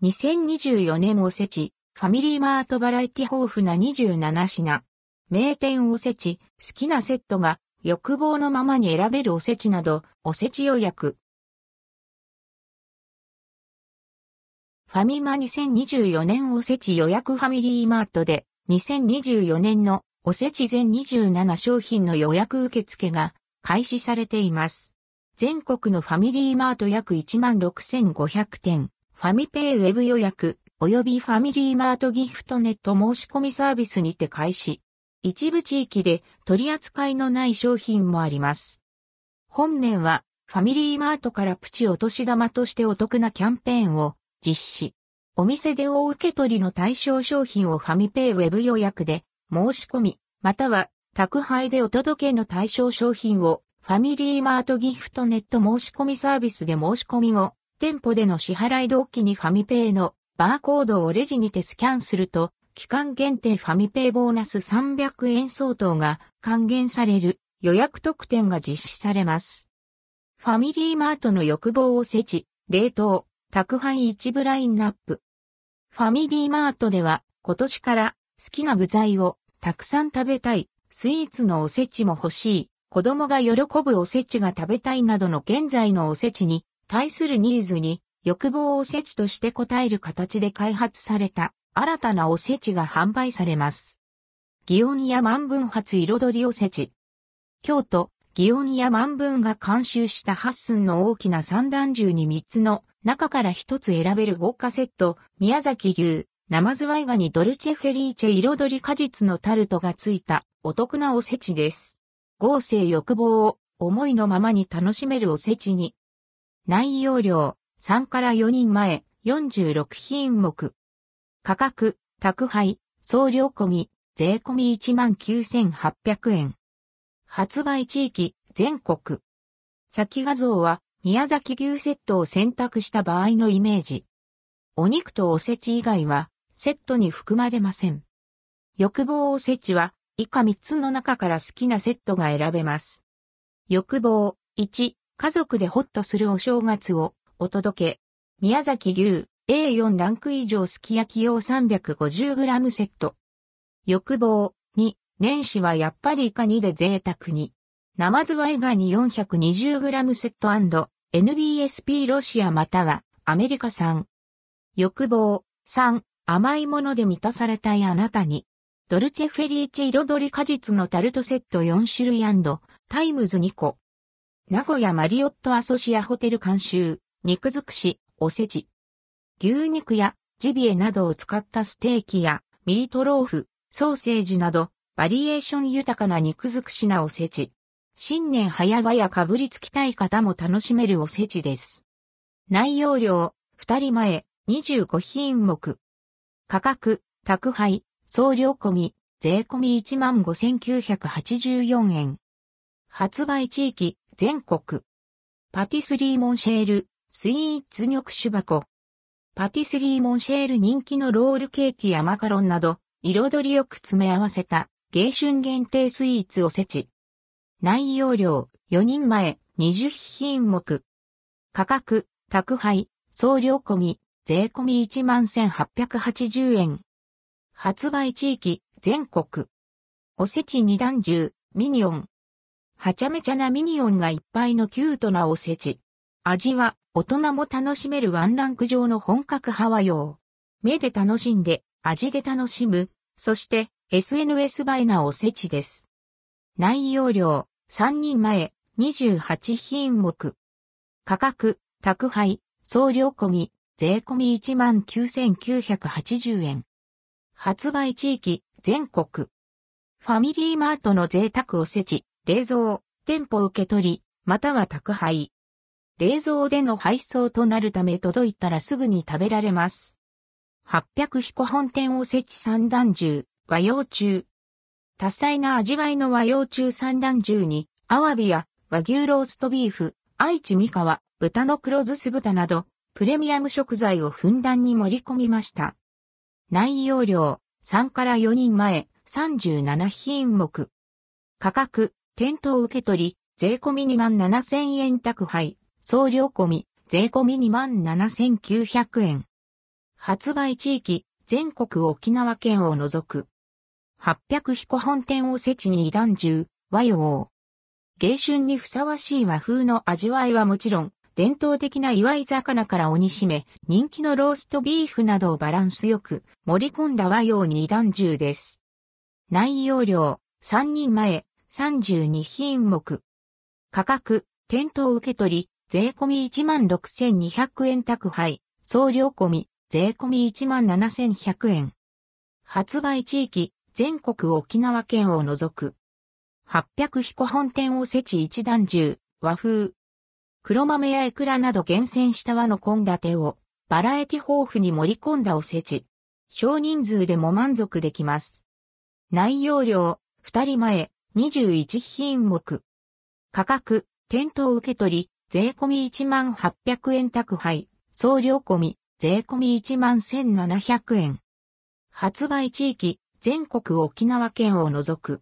2024年おせち、ファミリーマートバラエティ豊富な27品。名店おせち、好きなセットが欲望のままに選べるおせちなど、おせち予約。ファミマ2024年おせち予約ファミリーマートで、2024年のおせち全27商品の予約受付が開始されています。全国のファミリーマート約16,500店、ファミペイウェブ予約、及びファミリーマートギフトネット申し込みサービスにて開始。一部地域で取り扱いのない商品もあります。本年はファミリーマートからプチお年玉としてお得なキャンペーンを実施。お店でお受け取りの対象商品をファミペイウェブ予約で申し込み、または宅配でお届けの対象商品をファミリーマートギフトネット申し込みサービスで申し込み後、店舗での支払い同期にファミペイのバーコードをレジにてスキャンすると、期間限定ファミペイボーナス300円相当が還元される予約特典が実施されます。ファミリーマートの欲望おせち、冷凍、宅配一部ラインナップ。ファミリーマートでは今年から好きな具材をたくさん食べたい、スイーツのおせちも欲しい、子供が喜ぶおせちが食べたいなどの現在のおせちに対するニーズに欲望おせちとして応える形で開発された新たなおせちが販売されます。祇園や万文発彩りおせち。京都、祇園や万文が監修した8寸の大きな三段重に3つの中から1つ選べる豪華セット、宮崎牛、生ズワイガニドルチェフェリーチェ彩り果実のタルトがついたお得なおせちです。豪勢欲望を思いのままに楽しめるおせちに内容量、3から4人前、46品目。価格、宅配、送料込み、税込み19,800円。発売地域、全国。先画像は、宮崎牛セットを選択した場合のイメージ。お肉とおせち以外は、セットに含まれません。欲望おせちは、以下3つの中から好きなセットが選べます。欲望、1、家族でホッとするお正月をお届け。宮崎牛 A4 ランク以上すき焼き用 350g セット。欲望2、年始はやっぱりイカ2で贅沢に。生ズワイガニ 420g セット &NBSP ロシアまたはアメリカ産。欲望3、甘いもので満たされたいあなたに。ドルチェフェリーチェ彩り果実のタルトセット4種類 times 2個。名古屋マリオットアソシアホテル監修、肉尽くし、おせち。牛肉やジビエなどを使ったステーキやミートローフ、ソーセージなど、バリエーション豊かな肉尽くしなおせち。新年早々かぶりつきたい方も楽しめるおせちです。内容量、二人前、25品目。価格、宅配、送料込み、税込み15,984円。発売地域、全国。パティスリーモンシェール、スイーツ玉酒箱。パティスリーモンシェール人気のロールケーキやマカロンなど、彩りよく詰め合わせた、芸春限定スイーツおせち。内容量、4人前、20品目。価格、宅配、送料込み、税込み11,880円。発売地域、全国。おせち二段重、ミニオン。はちゃめちゃなミニオンがいっぱいのキュートなおせち。味は大人も楽しめるワンランク上の本格派和用。目で楽しんで味で楽しむ。そして SNS 映えなおせちです。内容量3人前28品目。価格、宅配、送料込み、税込み19,980円。発売地域、全国。ファミリーマートの贅沢おせち。冷蔵、店舗受け取り、または宅配。冷蔵での配送となるため届いたらすぐに食べられます。800彦本店おせち三段重、和洋中。多彩な味わいの和洋中三段重に、アワビや和牛ローストビーフ、愛知三河、豚の黒酢酢豚など、プレミアム食材をふんだんに盛り込みました。内容量、3から4人前、37品目。価格、店頭受け取り、税込み2万7000円宅配、送料込み、税込み2万7900円。発売地域、全国沖縄県を除く。800彦本店おせちに段重、和洋。芸春にふさわしい和風の味わいはもちろん、伝統的な祝い魚から鬼しめ、人気のローストビーフなどをバランスよく盛り込んだ和洋二段重です。内容量、3人前、32品目。価格、店頭受け取り、税込16,200円宅配、送料込み、税込17,100円。発売地域、全国沖縄県を除く。800彦本店おせち一段重、和風。黒豆やエクラなど厳選した和の献立を、バラエティ豊富に盛り込んだおせち。少人数でも満足できます。内容量、二人前、21品目。価格、店頭受け取り、税込み1800円宅配、送料込み、税込み11700円。発売地域、全国沖縄県を除く。